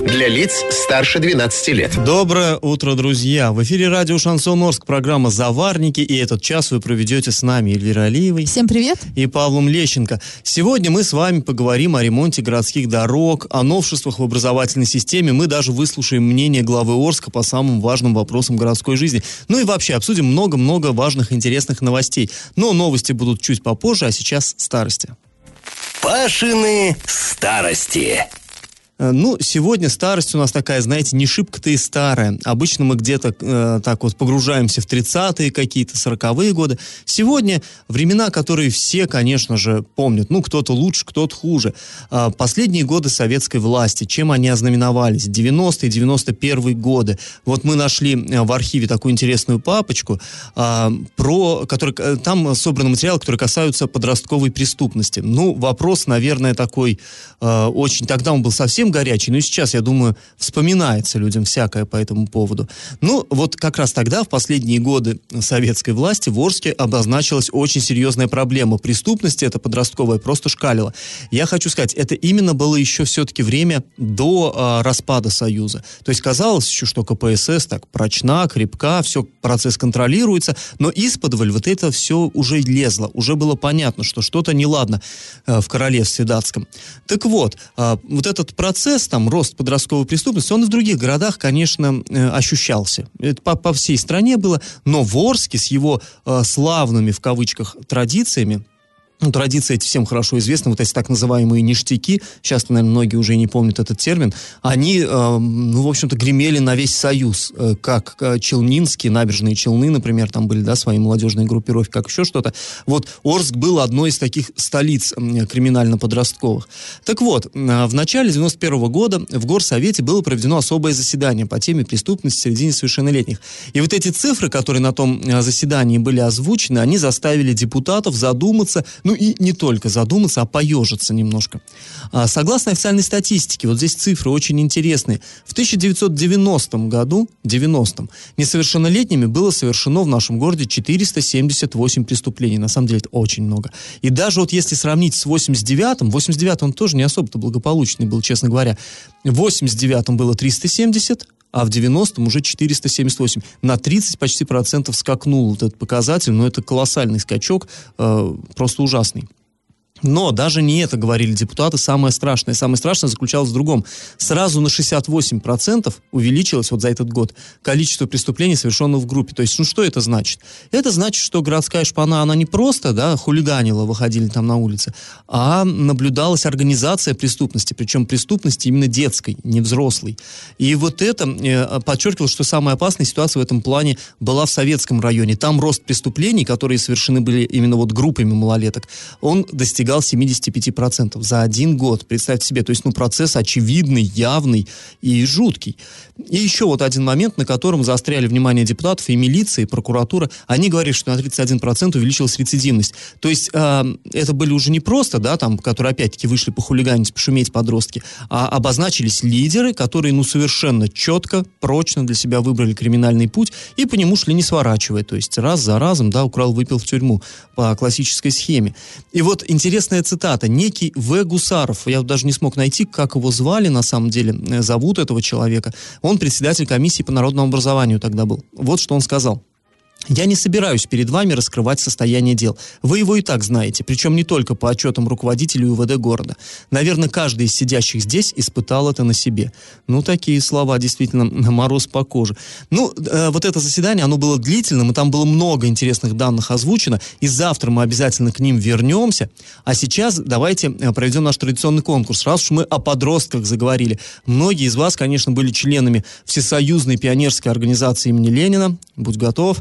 Для лиц старше 12 лет. Доброе утро, друзья! В эфире радио «Шансон Орск», программа «Заварники», и этот час вы проведете с нами Эльвира Алиевой. Всем привет! И Павлом Лещенко. Сегодня мы с вами поговорим о ремонте городских дорог, о новшествах в образовательной системе. Мы даже выслушаем мнение главы Орска по самым важным вопросам городской жизни. Ну и вообще обсудим много-много важных интересных новостей. Но новости будут чуть попозже, а сейчас старости. Пашины старости. Э, ну, сегодня старость у нас такая, знаете, не шибко-то и старая. Обычно мы где-то э, так вот погружаемся в 30-е какие-то, 40-е годы. Сегодня времена, которые все, конечно же, помнят. Ну, кто-то лучше, кто-то хуже. Э, последние годы советской власти, чем они ознаменовались? 90-е, 91-е годы. Вот мы нашли э, в архиве такую интересную папочку, э, про, который, э, там собраны материалы, которые касаются подростковой преступности. Ну, вопрос, наверное, такой э, очень... Тогда он был совсем горячий, но сейчас, я думаю, вспоминается людям всякое по этому поводу. Ну, вот как раз тогда, в последние годы советской власти, в Орске обозначилась очень серьезная проблема. Преступности, это подростковая, просто шкалила. Я хочу сказать, это именно было еще все-таки время до э, распада Союза. То есть казалось еще, что КПСС так прочна, крепка, все, процесс контролируется, но исподволь вот это все уже лезло, уже было понятно, что что-то неладно э, в королевстве датском. Так вот, э, вот этот процесс процесс, там, рост подростковой преступности, он и в других городах, конечно, э, ощущался. Это по, по всей стране было, но в Орске с его э, славными, в кавычках, традициями, ну, традиции эти всем хорошо известны, вот эти так называемые ништяки, сейчас, наверное, многие уже не помнят этот термин, они, э, ну, в общем-то, гремели на весь Союз, э, как э, Челнинские, набережные Челны, например, там были, да, свои молодежные группировки, как еще что-то. Вот Орск был одной из таких столиц э, криминально-подростковых. Так вот, э, в начале 91 -го года в Горсовете было проведено особое заседание по теме преступности среди несовершеннолетних. И вот эти цифры, которые на том э, заседании были озвучены, они заставили депутатов задуматься, и не только задуматься, а поежиться немножко. А, согласно официальной статистике, вот здесь цифры очень интересные. В 1990 году, 90 несовершеннолетними было совершено в нашем городе 478 преступлений. На самом деле это очень много. И даже вот если сравнить с 89-м, 89 он тоже не особо-то благополучный был, честно говоря. В 89-м было 370, а в 90-м уже 478. На 30 почти процентов скакнул вот этот показатель, но это колоссальный скачок, э, просто ужасный. Но даже не это говорили депутаты. Самое страшное, самое страшное заключалось в другом. Сразу на 68% увеличилось вот за этот год количество преступлений, совершенных в группе. То есть, ну что это значит? Это значит, что городская шпана, она не просто, да, хулиганила, выходили там на улицы, а наблюдалась организация преступности, причем преступности именно детской, не взрослой. И вот это э, подчеркивало, что самая опасная ситуация в этом плане была в советском районе. Там рост преступлений, которые совершены были именно вот группами малолеток, он достигал достигал 75% за один год. Представьте себе, то есть, ну, процесс очевидный, явный и жуткий. И еще вот один момент, на котором заостряли внимание депутатов и милиции, и прокуратура. Они говорили, что на 31% увеличилась рецидивность. То есть э, это были уже не просто, да, там, которые опять-таки вышли похулиганить, пошуметь подростки, а обозначились лидеры, которые, ну, совершенно четко, прочно для себя выбрали криминальный путь и по нему шли не сворачивая. То есть раз за разом, да, украл, выпил в тюрьму по классической схеме. И вот интересная цитата. Некий В. Гусаров, я даже не смог найти, как его звали на самом деле, э, зовут этого человека. Он председатель комиссии по народному образованию тогда был. Вот что он сказал. Я не собираюсь перед вами раскрывать состояние дел. Вы его и так знаете, причем не только по отчетам руководителей УВД города. Наверное, каждый из сидящих здесь испытал это на себе. Ну, такие слова, действительно, мороз по коже. Ну, э, вот это заседание, оно было длительным, и там было много интересных данных озвучено, и завтра мы обязательно к ним вернемся. А сейчас давайте э, проведем наш традиционный конкурс. Раз уж мы о подростках заговорили. Многие из вас, конечно, были членами Всесоюзной пионерской организации имени Ленина. Будь готов.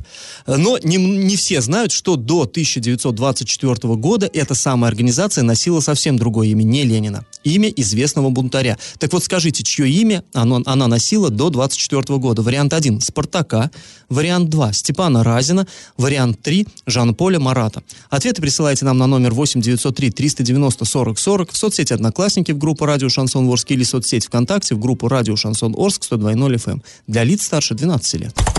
Но не, не все знают, что до 1924 года эта самая организация носила совсем другое имя, не Ленина. Имя известного бунтаря. Так вот скажите, чье имя оно, она носила до 24 года? Вариант 1 – Спартака. Вариант 2 – Степана Разина. Вариант 3 – Жан-Поля Марата. Ответы присылайте нам на номер 8 903 390 40 40 в соцсети Одноклассники в группу Радио Шансон Орск или соцсеть ВКонтакте в группу Радио Шансон Орск 102.0 FM для лиц старше 12 лет.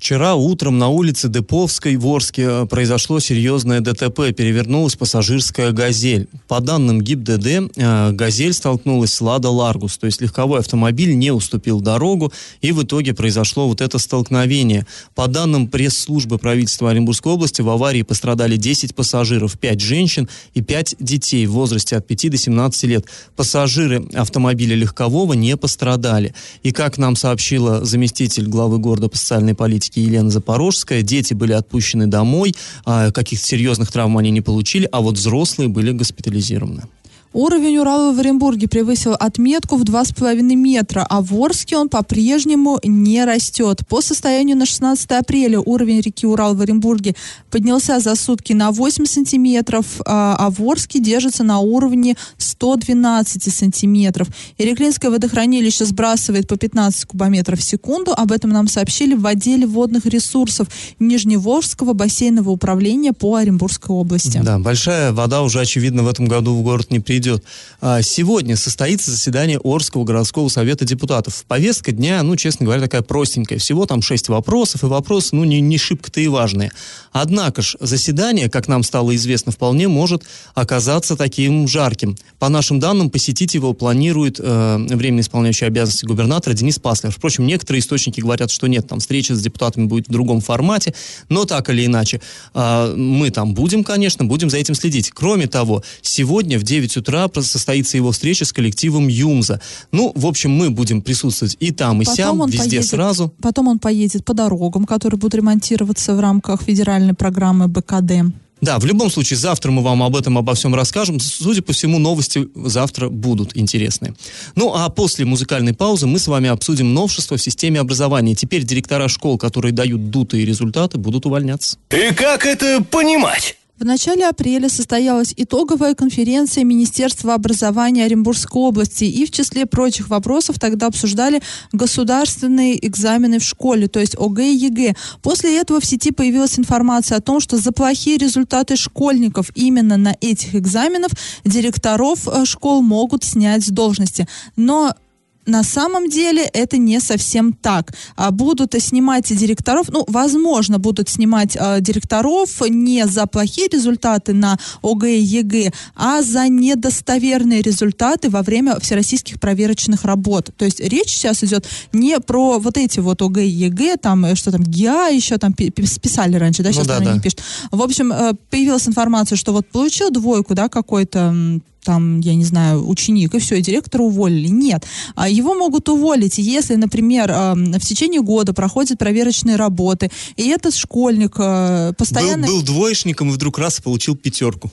Вчера утром на улице Деповской в Орске э, произошло серьезное ДТП. Перевернулась пассажирская «Газель». По данным ГИБДД, э, «Газель» столкнулась с «Лада Ларгус», то есть легковой автомобиль не уступил дорогу, и в итоге произошло вот это столкновение. По данным пресс-службы правительства Оренбургской области, в аварии пострадали 10 пассажиров, 5 женщин и 5 детей в возрасте от 5 до 17 лет. Пассажиры автомобиля легкового не пострадали. И как нам сообщила заместитель главы города по социальной политике Луганске Елена Запорожская. Дети были отпущены домой, а каких-то серьезных травм они не получили, а вот взрослые были госпитализированы. Уровень Урала в Оренбурге превысил отметку в 2,5 метра, а в Орске он по-прежнему не растет. По состоянию на 16 апреля уровень реки Урал в Оренбурге поднялся за сутки на 8 сантиметров, а, а в Орске держится на уровне 112 сантиметров. Иреклинское водохранилище сбрасывает по 15 кубометров в секунду. Об этом нам сообщили в отделе водных ресурсов Нижневолжского бассейнового управления по Оренбургской области. Да, большая вода уже, очевидно, в этом году в город не придет идет. А, сегодня состоится заседание Орского городского совета депутатов. Повестка дня, ну, честно говоря, такая простенькая. Всего там шесть вопросов, и вопросы, ну, не, не шибко-то и важные. Однако ж, заседание, как нам стало известно, вполне может оказаться таким жарким. По нашим данным, посетить его планирует э, временно исполняющий обязанности губернатора Денис Паслер. Впрочем, некоторые источники говорят, что нет, там встреча с депутатами будет в другом формате, но так или иначе, э, мы там будем, конечно, будем за этим следить. Кроме того, сегодня в 9 утра утра состоится его встреча с коллективом Юмза. Ну, в общем, мы будем присутствовать и там, и потом сям, везде поедет, сразу. Потом он поедет по дорогам, которые будут ремонтироваться в рамках федеральной программы БКД. Да, в любом случае, завтра мы вам об этом, обо всем расскажем. Судя по всему, новости завтра будут интересные. Ну, а после музыкальной паузы мы с вами обсудим новшества в системе образования. Теперь директора школ, которые дают дутые результаты, будут увольняться. И как это понимать? В начале апреля состоялась итоговая конференция Министерства образования Оренбургской области, и в числе прочих вопросов тогда обсуждали государственные экзамены в школе, то есть ОГЭ и ЕГЭ. После этого в сети появилась информация о том, что за плохие результаты школьников именно на этих экзаменах директоров э, школ могут снять с должности. Но на самом деле это не совсем так. А будут снимать директоров, ну, возможно, будут снимать а, директоров не за плохие результаты на ОГЭ и ЕГЭ, а за недостоверные результаты во время всероссийских проверочных работ. То есть речь сейчас идет не про вот эти вот ОГЭ и ЕГЭ, там, э, что там, ГИА еще там писали раньше, да, сейчас ну, да, да. не пишут. В общем, э, появилась информация, что вот получил двойку, да, какой-то там, я не знаю, ученик, и все, и директора уволили. Нет. А его могут уволить, если, например, в течение года проходят проверочные работы, и этот школьник э, постоянно... Был, был двоечником и вдруг раз получил пятерку.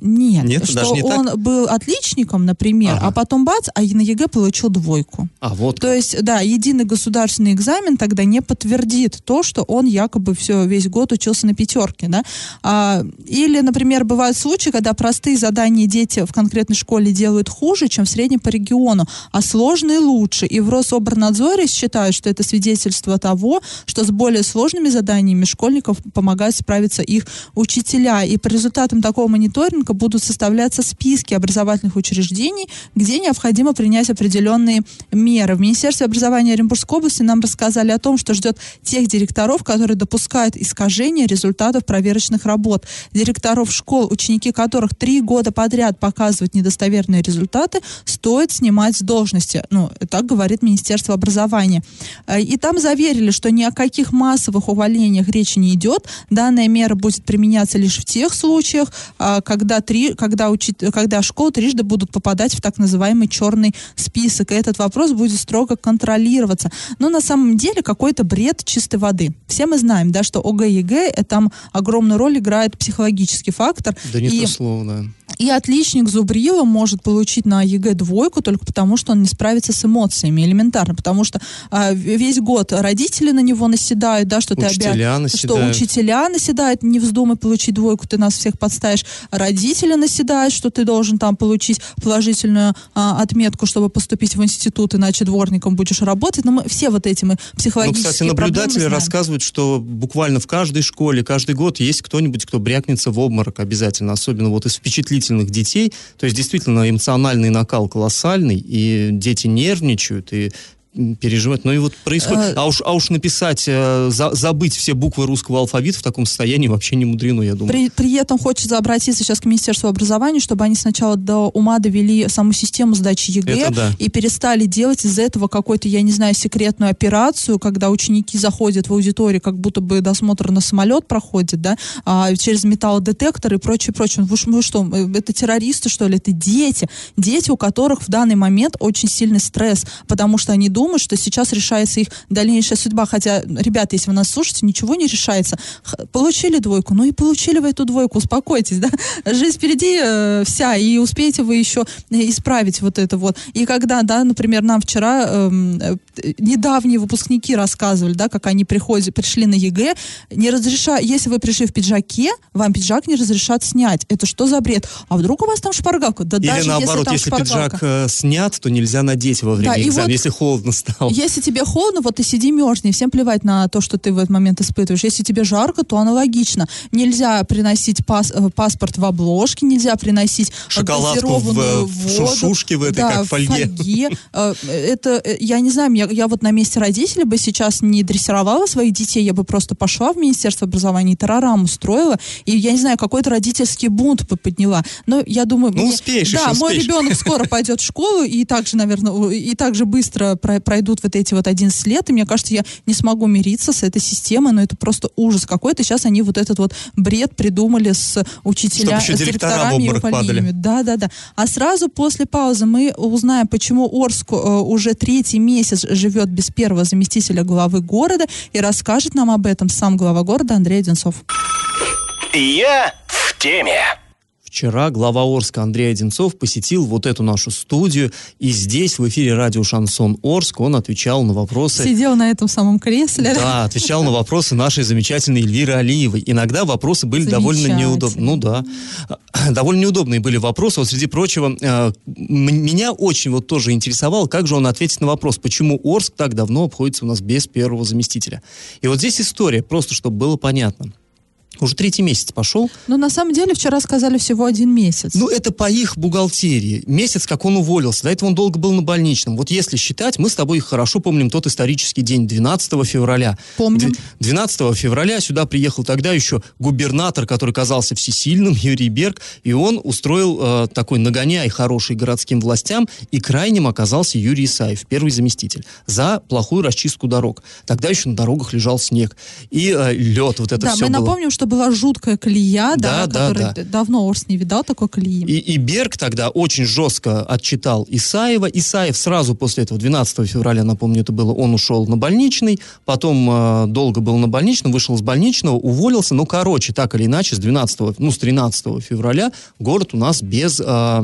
Нет, Нет что даже не он так? был отличником, например, ага. а потом бац, а на ЕГЭ получил двойку. А вот. То есть, да, единый государственный экзамен тогда не подтвердит то, что он якобы все весь год учился на пятерке, да. А, или, например, бывают случаи, когда простые задания дети в конкретной школе делают хуже, чем в среднем по региону, а сложные лучше. И в Рособорнадзоре считают, что это свидетельство того, что с более сложными заданиями школьников помогают справиться их учителя. И по результатам такого мониторинга ребенка будут составляться списки образовательных учреждений, где необходимо принять определенные меры. В Министерстве образования Оренбургской области нам рассказали о том, что ждет тех директоров, которые допускают искажения результатов проверочных работ. Директоров школ, ученики которых три года подряд показывают недостоверные результаты, стоит снимать с должности. Ну, так говорит Министерство образования. Э, и там заверили, что ни о каких массовых увольнениях речи не идет. Данная мера будет применяться лишь в тех случаях, э, когда когда, три, когда, учи, когда школы трижды будут попадать в так называемый черный список. И этот вопрос будет строго контролироваться. Но на самом деле какой-то бред чистой воды. Все мы знаем, да, что ОГЭ и ЕГЭ, э, там огромную роль играет психологический фактор. Да не и, то слово, да. И отличник Зубрила может получить на ЕГЭ двойку только потому, что он не справится с эмоциями, элементарно. Потому что а, весь год родители на него наседают, да, что учителя ты обязан... наседают. Что учителя наседают, не вздумай получить двойку, ты нас всех подставишь. Родители наседают, что ты должен там получить положительную а, отметку, чтобы поступить в институт, иначе дворником будешь работать. Но мы все вот эти мы Ну, психологические кстати, проблемы наблюдатели рассказывают, что буквально в каждой школе, каждый год есть кто-нибудь, кто брякнется в обморок обязательно, особенно вот из впечатлительных детей. То есть действительно эмоциональный накал колоссальный, и дети нервничают, и м, переживают. Ну и вот происходит. Э, А уж, а уж написать, э, за- забыть все буквы русского алфавита в таком состоянии вообще не мудрено, я думаю. При, при этом хочется обратиться сейчас к Министерству образования, чтобы они сначала до ума довели саму систему сдачи ЕГЭ да. и перестали делать из этого какую-то, я не знаю, секретную операцию, когда ученики заходят в аудиторию, как будто бы досмотр на самолет проходит, да, а, через металлодетектор и прочее, прочее. Вы, вы что, э, это террористы, что ли? Это дети. Дети, у которых в данный момент очень сильный стресс, потому что они думают, что сейчас решается их дальнейшая судьба. Хотя, ребята, если вы нас слушаете, ничего не решается. Получили двойку, ну и получили вы эту двойку, успокойтесь, да. Жизнь впереди э, вся, и успеете вы еще э, исправить вот это вот. И когда, да, например, нам вчера эм, э, недавние выпускники рассказывали, да, как они приходят, пришли на ЕГЭ, не разреша, если вы пришли в пиджаке, вам пиджак не разрешат снять. Это что за бред? А вдруг у вас там шпаргалка? Да Или даже наоборот, там если шпаргалка. пиджак э, снят, то нельзя надеть во время Да, экзамена, вот- если холодно стало. Если тебе холодно, вот ты сиди мерзни, всем плевать на то, что ты в этот момент испытываешь. Если тебе жарко, то аналогично. Нельзя приносить пас- э, паспорт в обложке, нельзя приносить э, Шоколадку в, газированную э, в воду. шушушке в этой, да, как в фольге. Э, Это, э, я не знаю, я, я вот на месте родителей бы сейчас не дрессировала своих детей, я бы просто пошла в Министерство образования и тарарам устроила, и, я не знаю, какой-то родительский бунт бы подняла. Но я думаю... Ну, мне- успеешь Да, еще, мой успеешь. ребенок скоро пойдет в школу, и также, наверное, и также быстро про- пройдут вот эти вот 11 лет, и мне кажется, я не смогу мириться с этой системой, но это просто ужас какой-то. Сейчас они вот этот вот бред придумали с учителями, с директорами и увольнениями. Да, да, да. А сразу после паузы мы узнаем, почему Орск э, уже третий месяц живет без первого заместителя главы города, и расскажет нам об этом сам глава города Андрей Одинцов. Я в теме. Вчера глава Орска Андрей Одинцов посетил вот эту нашу студию, и здесь, в эфире радио «Шансон Орск», он отвечал на вопросы... Сидел на этом самом кресле. Да, отвечал на вопросы нашей замечательной Эльвиры Алиевой. Иногда вопросы были довольно неудобные. Ну да. Довольно неудобные были вопросы. Вот среди прочего, м- меня очень вот тоже интересовало, как же он ответит на вопрос, почему Орск так давно обходится у нас без первого заместителя. И вот здесь история, просто чтобы было понятно. Уже третий месяц пошел, Но на самом деле вчера сказали всего один месяц. ну, это по их бухгалтерии. Месяц, как он уволился. До этого он долго был на больничном. Вот если считать, мы с тобой хорошо помним тот исторический день, 12 февраля. Помним. Дв- 12 февраля сюда приехал тогда еще губернатор, который казался всесильным, Юрий Берг, и он устроил э, такой нагоняй хороший городским властям, и крайним оказался Юрий Исаев, первый заместитель, за плохую расчистку дорог. Тогда еще на дорогах лежал снег. И э, лед, вот это да, все мы было. напомним, что была жуткая колея, Да, да, да, да. давно Орс не видал такой колеи. И, и Берг тогда очень жестко отчитал Исаева. Исаев сразу после этого, 12 февраля, напомню, это было, он ушел на больничный, потом э, долго был на больничном, вышел с больничного, уволился. Ну, короче, так или иначе, с 12, ну, с 13 февраля город у нас без э,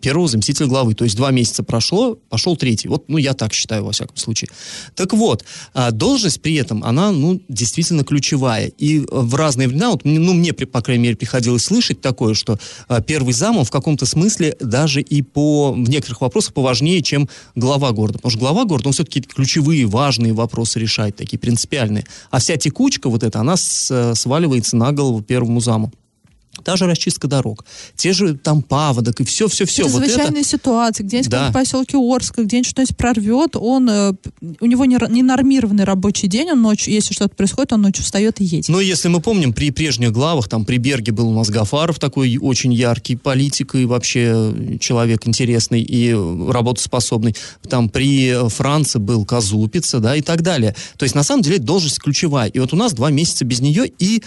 первого заместителя главы. То есть два месяца прошло, пошел третий. Вот, ну, я так считаю, во всяком случае. Так вот, а, должность при этом, она, ну, действительно ключевая. И э, в разные времена, вот, мне- ну, мне, по крайней мере, приходилось слышать такое, что а, первый зам, он в каком-то смысле даже и по, в некоторых вопросах поважнее, чем глава города. Потому что глава города, он все-таки ключевые, важные вопросы решает, такие принципиальные. А вся текучка вот эта, она э, сваливается на голову первому заму. Та же расчистка дорог, те же там паводок и все-все-все. Вот это, Чрезвычайные ситуации, где-нибудь Да. в поселке Орска, где-нибудь что-нибудь прорвет, он, э, у него не, не нормированный рабочий день, он ночью, если что-то происходит, он ночью встает и едет. Но если мы помним, при прежних главах, там при Берге был у нас Гафаров, такой очень яркий политик и вообще человек интересный и работоспособный. Там при э, Франции был Казупица, да, и так далее. То есть, на самом деле, должность ключевая. И вот у нас два месяца без нее, и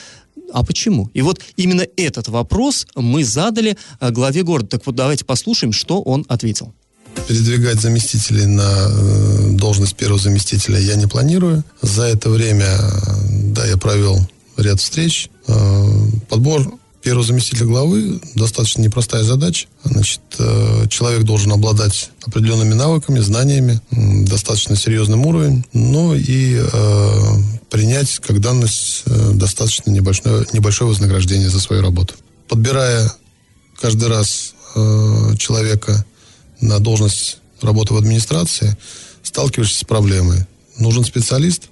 А почему? И вот именно этот вопрос мы задали э, главе города. Так вот, давайте послушаем, что он ответил. Передвигать заместителей на э, должность первого заместителя я не планирую. За это время, э, да, я провел ряд встреч. Подбор первого заместителя главы достаточно непростая задача. Значит, человек должен обладать определенными навыками, знаниями, достаточно серьезным уровень, но и принять как данность достаточно небольшое, небольшое вознаграждение за свою работу. Подбирая каждый раз человека на должность работы в администрации, сталкиваешься с проблемой. Нужен специалист.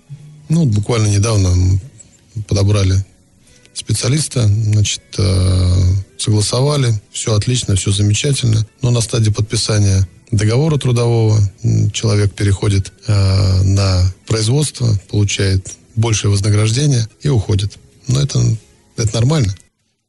Ну, буквально недавно подобрали специалиста, значит, э, согласовали, все отлично, все замечательно. Но на стадии подписания договора трудового человек переходит э, на производство, получает большее вознаграждение и уходит. Но это, это нормально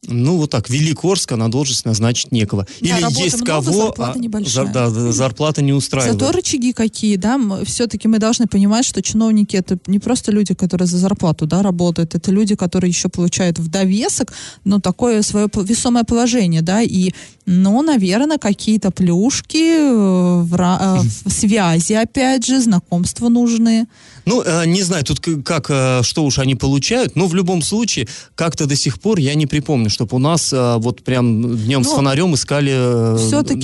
ну, вот так, Велик Орск, на должность назначить некого. Да, Или есть много, кого, зарплата а, да, зарплата не устраивает. Зато рычаги какие, да, все-таки мы должны понимать, что чиновники это не просто люди, которые за зарплату, да, работают, это люди, которые еще получают в довесок, ну, такое свое весомое положение, да, и, ну, наверное, какие-то плюшки, э, в, э, в связи, опять же, знакомства нужны. Ну, э, не знаю, тут как, э, что уж они получают, но в любом случае, как-то до сих пор я не припомню, чтобы у нас э, вот прям днем ну, с фонарем искали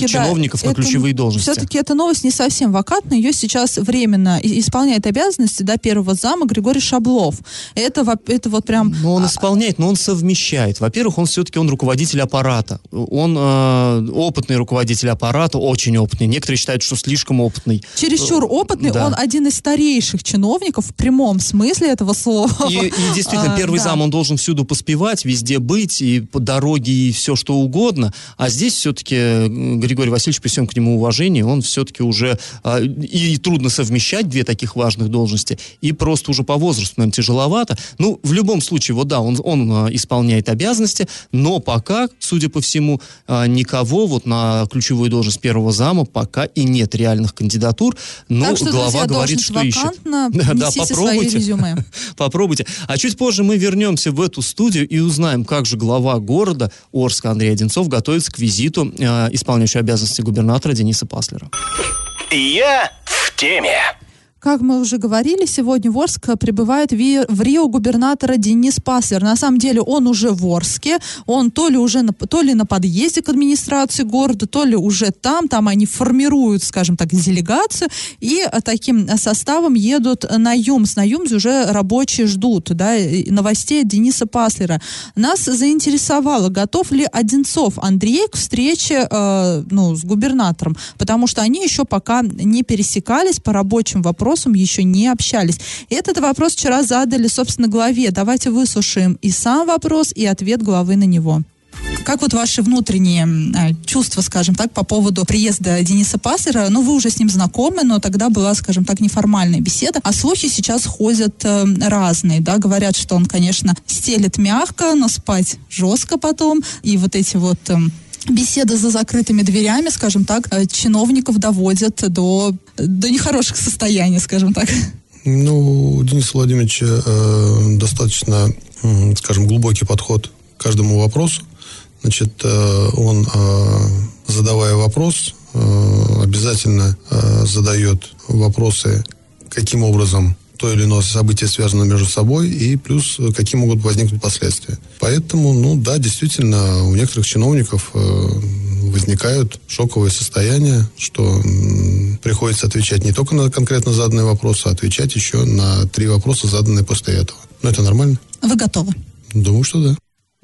чиновников да, на это, ключевые должности. Все-таки эта новость не совсем вакантная, ее сейчас временно исполняет обязанности до да, первого зама Григорий Шаблов. Это, это вот прям... Но он а, исполняет, но он совмещает. Во-первых, он все-таки он руководитель аппарата. Он э, опытный руководитель аппарата, очень опытный. Некоторые считают, что слишком опытный. Чересчур опытный, да. он один из старейших чиновников чиновников в прямом смысле этого слова. И, и действительно, а, первый да. зам, он должен всюду поспевать, везде быть, и по дороге, и все что угодно. А здесь все-таки Григорий Васильевич, при всем к нему уважении, он все-таки уже... А, и трудно совмещать две таких важных должности, и просто уже по возрасту, наверное, тяжеловато. Ну, в любом случае, вот да, он, он а, исполняет обязанности, но пока, судя по всему, а, никого вот на ключевую должность первого зама пока и нет реальных кандидатур. Но так что, глава друзья, говорит, что ищет. да, попробуйте. резюме. попробуйте. А чуть позже мы вернемся в эту студию и узнаем, как же глава города Орска Андрей Одинцов готовится к визиту э, исполняющего обязанности губернатора Дениса Паслера. Я в теме. Как мы уже говорили, сегодня в Орск прибывает в Рио губернатора Денис Паслер. На самом деле он уже в Орске, он то ли уже на, то ли на подъезде к администрации города, то ли уже там, там они формируют, скажем так, делегацию, и таким составом едут на Юмс. На Юмс уже рабочие ждут да, новостей Дениса Паслера. Нас заинтересовало, готов ли Одинцов Андрей к встрече э, ну, с губернатором, потому что они еще пока не пересекались по рабочим вопросам вопросом еще не общались. И этот вопрос вчера задали, собственно, главе. Давайте выслушаем и сам вопрос, и ответ главы на него. Как вот ваши внутренние э, чувства, скажем так, по поводу приезда Дениса Пассера? Ну, вы уже с ним знакомы, но тогда была, скажем так, неформальная беседа. А слухи сейчас ходят э, разные, да, говорят, что он, конечно, стелит мягко, но спать жестко потом. И вот эти вот э, беседы за закрытыми дверями, скажем так, э, чиновников доводят до, до нехороших состояний, скажем так. Ну, у Дениса Владимировича э, достаточно, э, скажем, глубокий подход к каждому вопросу. Значит, э, он, э, задавая вопрос, э, обязательно э, задает вопросы, каким образом то или иное событие связано между собой, и плюс э, какие могут возникнуть последствия. Поэтому, ну да, действительно, у некоторых чиновников э, возникают шоковые состояния, что приходится отвечать не только на конкретно заданные вопросы, а отвечать еще на три вопроса, заданные после этого. Но это нормально. Вы готовы? Думаю, что да.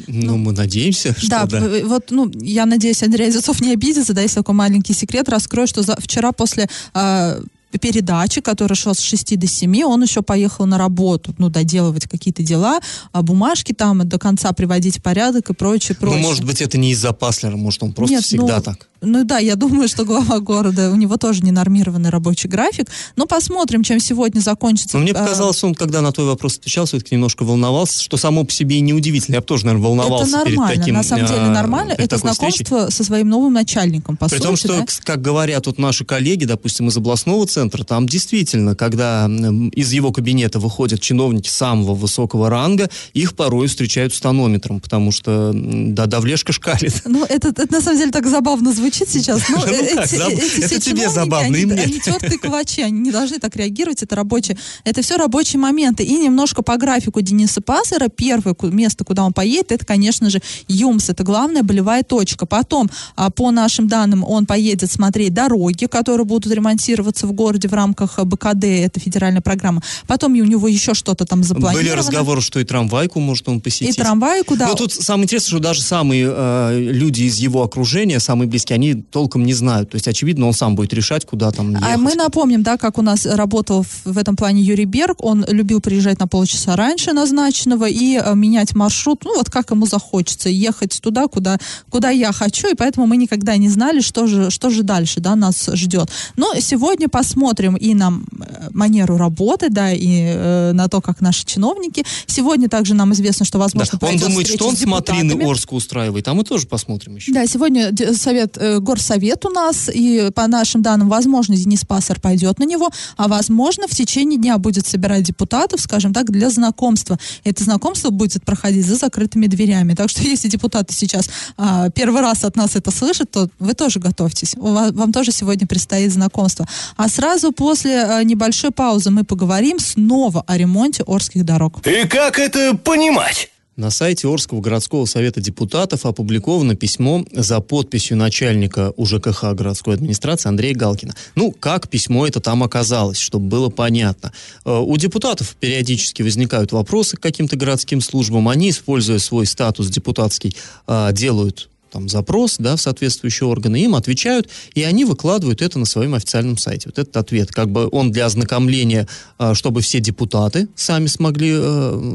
Ну, ну, мы надеемся, что да. да. Вот, ну, я надеюсь, Андрей Зацов не обидится, да, если такой маленький секрет раскрою, что за, вчера после э, передачи, который шел с 6 до 7, он еще поехал на работу, ну, доделывать какие-то дела, а бумажки там до конца приводить в порядок и прочее, прочее. Ну, может быть, это не из-за Паслера, может, он просто Нет, всегда ну, так. Ну да, я думаю, что глава города, у него тоже ненормированный рабочий график. Но посмотрим, чем сегодня закончится. Но мне а, показалось, он, когда на твой вопрос отвечал, все-таки немножко волновался, что само по себе и неудивительно. Я бы тоже, наверное, волновался Это перед нормально, таким... на самом деле а, нормально. перед Это такой встречей. знакомство со своим новым начальником, по При сути. том, что, да. как говорят тут наши коллеги, допустим, из областного центра, там действительно, когда из его кабинета выходят чиновники самого высокого ранга, их порой встречают с тонометром, потому что, да, давлешка шкалит. Ну, это, это на самом деле так забавно звучит сейчас. Ну, Ну, как эти- эти это тебе забавно, и они, мне. они тертые калачи, они не должны так реагировать, это рабочие. Это все рабочие моменты. И немножко по графику Дениса Пассера, первое место, куда он поедет, это, конечно же, ЮМС, это главная болевая точка. Потом, а, по нашим данным, он поедет смотреть дороги, которые будут ремонтироваться в городе в рамках БКД, это федеральная программа. Потом и у него еще что-то там запланировано. Были разговоры, что и трамвайку может он И посетить. трамваи куда... Но тут самое интересное, что даже самые э, люди из его окружения, самые близкие, они толком не знают. То есть, очевидно, он сам будет решать, куда там ехать. А мы напомним, да, как у нас работал в, этом плане Юрий Берг. Он любил приезжать на полчаса раньше назначенного и э, менять маршрут, ну вот как ему захочется, ехать туда, куда, куда я хочу, и поэтому мы никогда не знали, что же, что же дальше, да, нас ждет. Но сегодня посмотрим и на э, манеру работы, да, и э, на то, как наши чиновники. Сегодня также нам известно, что Да. возможно Он пройдет думает, что он смотрины. Орска устраивает, а мы тоже посмотрим еще. Да, сегодня совет, э, горсовет у нас, и по нашим данным, возможно, Денис Пассер пойдет на него, а возможно, в течение дня будет собирать депутатов, скажем так, для знакомства. Это знакомство будет проходить за закрытыми дверями. Так что если депутаты сейчас а, первый раз от нас это слышат, то вы тоже готовьтесь. У ва- Вам тоже сегодня предстоит знакомство. А сразу после а, небольшой паузы мы поговорим снова о ремонте Орских дорог. И как это понимать? На сайте Орского городского совета депутатов опубликовано письмо за подписью начальника УЖКХ городской администрации Андрея Галкина. Ну, как письмо это там оказалось, чтобы было понятно. Э, У депутатов периодически возникают вопросы к каким-то городским службам. Они, используя свой статус депутатский, э, делают там запрос, да, в соответствующие органы, им отвечают, и они выкладывают это на своем официальном сайте. Вот этот ответ, как бы он для ознакомления, а, чтобы все депутаты сами смогли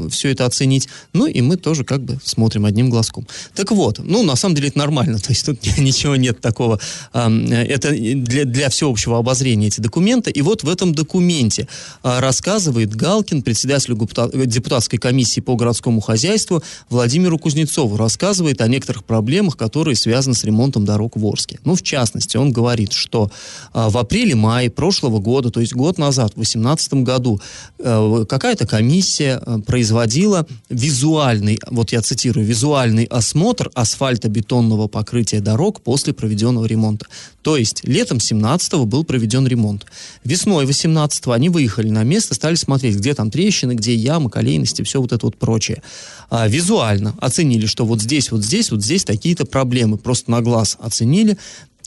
все это оценить, ну и мы тоже как бы смотрим одним глазком. Так вот, ну на самом деле это нормально, то есть тут ничего нет такого, это для, для всеобщего обозрения эти документы, и вот в этом документе а, рассказывает Галкин, председателю гупта- депутатской комиссии по городскому хозяйству Владимиру Кузнецову, рассказывает о некоторых проблемах, которые связаны с ремонтом дорог в Орске. Ну, в частности, он говорит, что а, в апреле-мае прошлого года, то есть год назад, в 2018 году, э, какая-то комиссия э, производила визуальный, вот я цитирую, визуальный осмотр асфальтобетонного покрытия дорог после проведенного ремонта. То есть летом 17 был проведен ремонт. Весной 18 они выехали на место, стали смотреть, где там трещины, где ямы, колейности, все вот это вот прочее. А, визуально оценили, что вот здесь, вот здесь, вот здесь такие-то проблемы. Просто на глаз оценили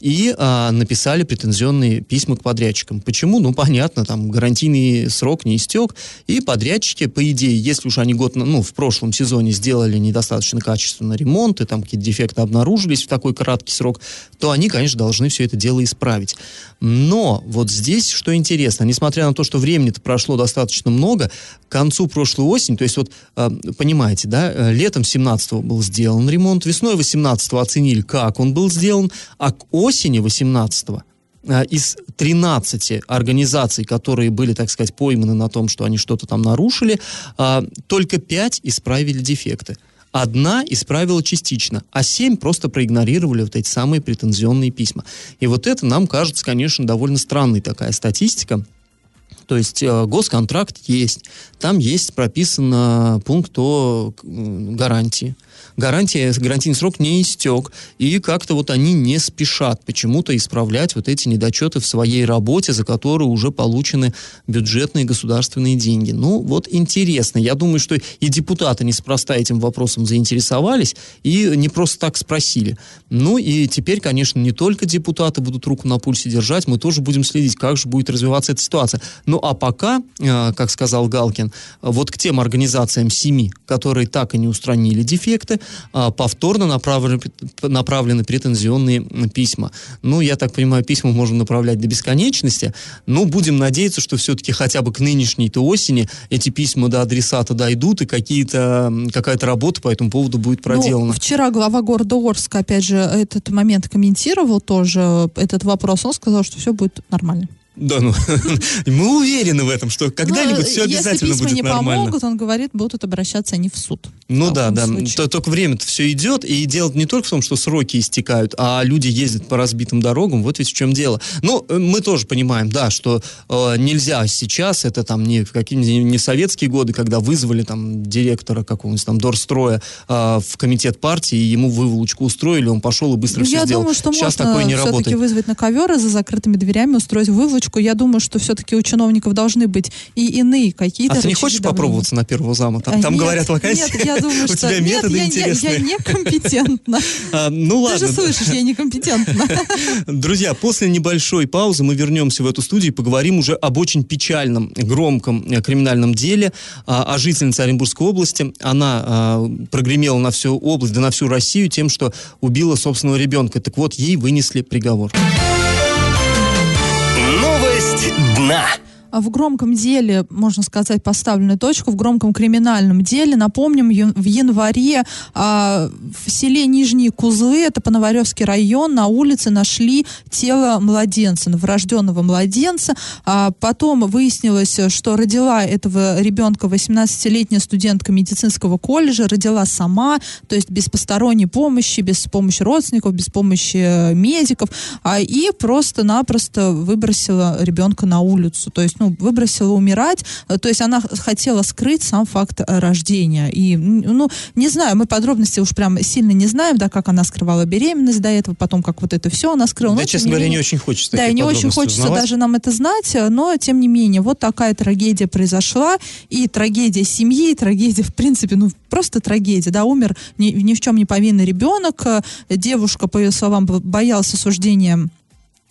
и а, написали претензионные письма к подрядчикам. Почему? Ну, понятно, там гарантийный срок не истек, и подрядчики, по идее, если уж они год, ну, в прошлом сезоне сделали недостаточно качественно ремонт, и там какие-то дефекты обнаружились в такой краткий срок, то они, конечно, должны все это дело исправить. Но вот здесь, что интересно, несмотря на то, что времени-то прошло достаточно много, к концу прошлой осени, то есть вот, э, понимаете, да, э, летом 17 был сделан ремонт, весной 18 оценили, как он был сделан, а к осени 18 э, из 13 организаций, которые были, так сказать, пойманы на том, что они что-то там нарушили, а, только 5 исправили дефекты. Одна исправила частично, а семь просто проигнорировали вот эти самые претензионные письма. И вот это нам кажется, конечно, довольно странной такая статистика. То есть э, госконтракт есть, там есть прописан пункт о гарантии. Гарантия, гарантийный срок не истек, и как-то вот они не спешат почему-то исправлять вот эти недочеты в своей работе, за которые уже получены бюджетные государственные деньги. Ну, вот интересно. Я думаю, что и депутаты неспроста этим вопросом заинтересовались и не просто так спросили. Ну, и теперь, конечно, не только депутаты будут руку на пульсе держать, мы тоже будем следить, как же будет развиваться эта ситуация. Ну, а пока, э, как сказал Галкин, вот к тем организациям семи, которые так и не устранили дефекты, повторно направлены, направлены претензионные письма. Ну, я так понимаю, письма можно направлять до бесконечности, но будем надеяться, что все-таки хотя бы к нынешней-то осени эти письма до адресата дойдут, и какие-то, какая-то работа по этому поводу будет ну, проделана. Ну, вчера глава города Орска, опять же, этот момент комментировал тоже, этот вопрос. Он сказал, что все будет нормально. Да, ну, мы уверены в этом, что когда-нибудь ну, все обязательно будет не нормально. помогут, он говорит, будут обращаться они в суд. Ну да, да. То, только время-то все идет, и дело не только в том, что сроки истекают, а люди ездят по разбитым дорогам, вот ведь в чем дело. Ну, э, мы тоже понимаем, да, что э, нельзя сейчас, это там не в какие-нибудь не советские годы, когда вызвали там директора какого-нибудь там Дорстроя э, в комитет партии, и ему выволочку устроили, он пошел и быстро ну, все я сделал. Думаю, что сейчас можно такое не все-таки вызвать на ковер и за закрытыми дверями устроить выволочку точку, я думаю, что все-таки у чиновников должны быть и иные какие-то... А ты не хочешь попробоваться на первого зама? Там, а, там нет, говорят вакансии. Нет, я думаю, что... У тебя методы нет, интересные. Я, я, я некомпетентна. А, ну ладно. Ты же слышишь, я некомпетентна. Друзья, после небольшой паузы мы вернемся в эту студию и поговорим уже об очень печальном, громком э, криминальном деле а, о жительнице Оренбургской области. Она а, прогремела на всю область, да на всю Россию тем, что убила собственного ребенка. Так вот, ей вынесли приговор. Новость дна. В громком деле, можно сказать, поставленную точку, в громком криминальном деле. Напомним, в январе а, в селе Нижние Кузлы, это Пономаревский район, на улице нашли тело младенца, новорожденного младенца. А потом выяснилось, что родила этого ребенка 18-летняя студентка медицинского колледжа, родила сама, то есть без посторонней помощи, без помощи родственников, без помощи э, медиков, а, и просто-напросто выбросила ребенка на улицу. То есть ну, выбросила умирать, э, то есть она хотела скрыть сам факт э, рождения. И, ну, не знаю, мы подробности уж прям сильно не знаем, да, как она скрывала беременность до этого, потом как вот это все она скрыла. Да, но, честно говоря, не, не очень хочется Да, и не очень хочется узнавать. даже нам это знать, э, но, тем не менее, вот такая трагедия произошла, и трагедия семьи, и трагедия, в принципе, ну, просто трагедия, да, умер ни, ни в чем не повинный ребенок, девушка, по ее словам, боялась осуждения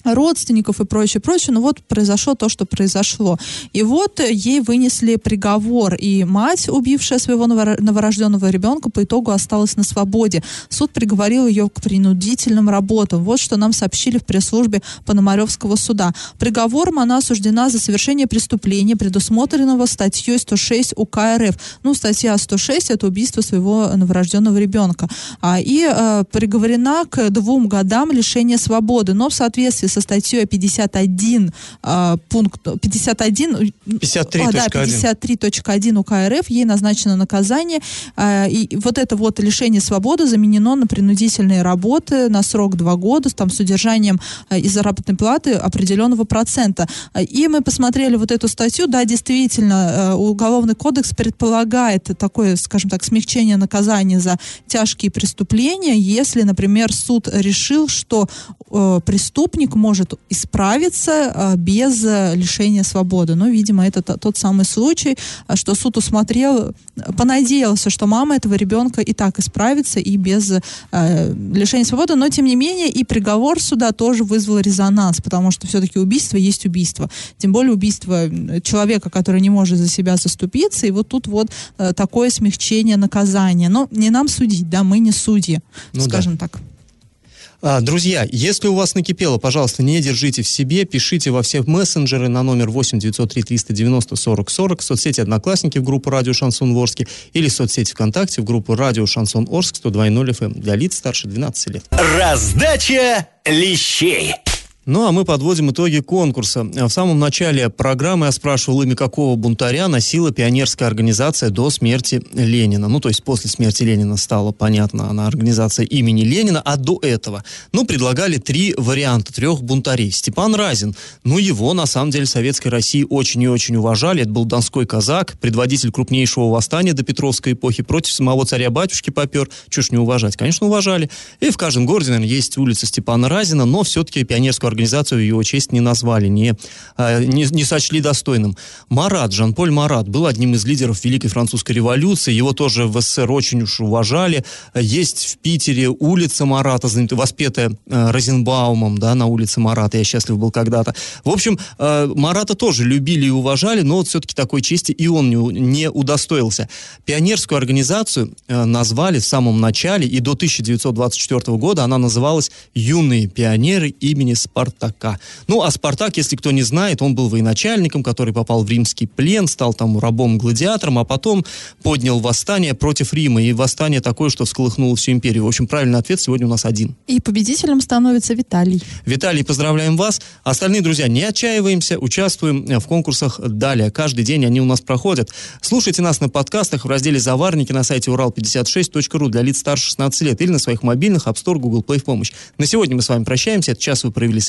родственников и прочее, прочее. Но вот произошло то, что произошло. И вот ей вынесли приговор. И мать, убившая своего новорожденного ребенка, по итогу осталась на свободе. Суд приговорил ее к принудительным работам. Вот что нам сообщили в пресс-службе Пономаревского суда. Приговором она осуждена за совершение преступления, предусмотренного статьей 106 УК РФ. Ну, статья 106 — это убийство своего новорожденного ребенка. А, и э, приговорена к двум годам лишения свободы. Но в соответствии со статьей 51 э, пункт 51 53.1 а, да, 53.1 УК РФ ей назначено наказание. Э, и вот это вот лишение свободы заменено на принудительные работы на срок 2 года там с удержанием э, и заработной платы определенного процента. И мы посмотрели вот эту статью. Да действительно э, уголовный кодекс предполагает такое скажем так смягчение наказания за тяжкие преступления если например суд решил что э, преступник может исправиться а, без э, лишения свободы. Но, видимо, это тот самый случай, а, что суд усмотрел, понадеялся, что мама этого ребенка и так исправится и без э, лишения свободы, но, тем не менее, и приговор суда тоже вызвал резонанс, потому что все-таки убийство есть убийство. Тем более убийство человека, который не может за себя заступиться, и вот тут вот э, такое смягчение наказания. Но не нам судить, да, мы не судьи, ну скажем да. так. А, друзья, если у вас накипело, пожалуйста, не держите в себе, пишите во все мессенджеры на номер 8 903 390 40 40, соцсети Одноклассники в группу Радио Шансон Орске или соцсети ВКонтакте в группу Радио Шансон Орск 102.0 FM для лиц старше 12 лет. Раздача лещей. Ну, а мы подводим итоги конкурса. В самом начале программы я спрашивал, имя какого бунтаря носила пионерская организация до смерти Ленина. Ну, то есть после смерти Ленина стало понятно, она организация имени Ленина, а до этого, ну, предлагали три варианта, трех бунтарей. Степан Разин, ну, его, на самом деле, в Советской России очень и очень уважали. Это был донской казак, предводитель крупнейшего восстания до Петровской эпохи, против самого царя-батюшки попер. Ж не уважать? Конечно, уважали. И в каждом городе, наверное, есть улица Степана Разина, но все-таки пионерскую организацию в его честь не назвали, не, э, не, не сочли достойным. Марат, Жан-Поль Марат, был одним из лидеров Великой Французской революции, его тоже в СССР очень уж уважали. Есть в Питере улица Марата, воспетая э, Розенбаумом, да, на улице Марата, я счастлив был когда-то. В общем, э, Марата тоже любили и уважали, но вот все-таки такой чести и он не, удостоился. Пионерскую организацию э, назвали в самом начале, и до 1924 года она называлась «Юные пионеры имени Спартака». Ну, а Спартак, если кто не знает, он был военачальником, который попал в римский плен, стал там рабом-гладиатором, а потом поднял восстание против Рима, и восстание такое, что всколыхнуло всю империю. В общем, правильный ответ сегодня у нас один. И победителем становится Виталий. Виталий, поздравляем вас. Остальные друзья, не отчаиваемся, участвуем в конкурсах далее. Каждый день они у нас проходят. Слушайте нас на подкастах в разделе «Заварники» на сайте урал56.ру для лиц старше 16 лет или на своих мобильных App Store, Google Play в помощь. На сегодня мы с вами прощаемся. Этот час вы провели с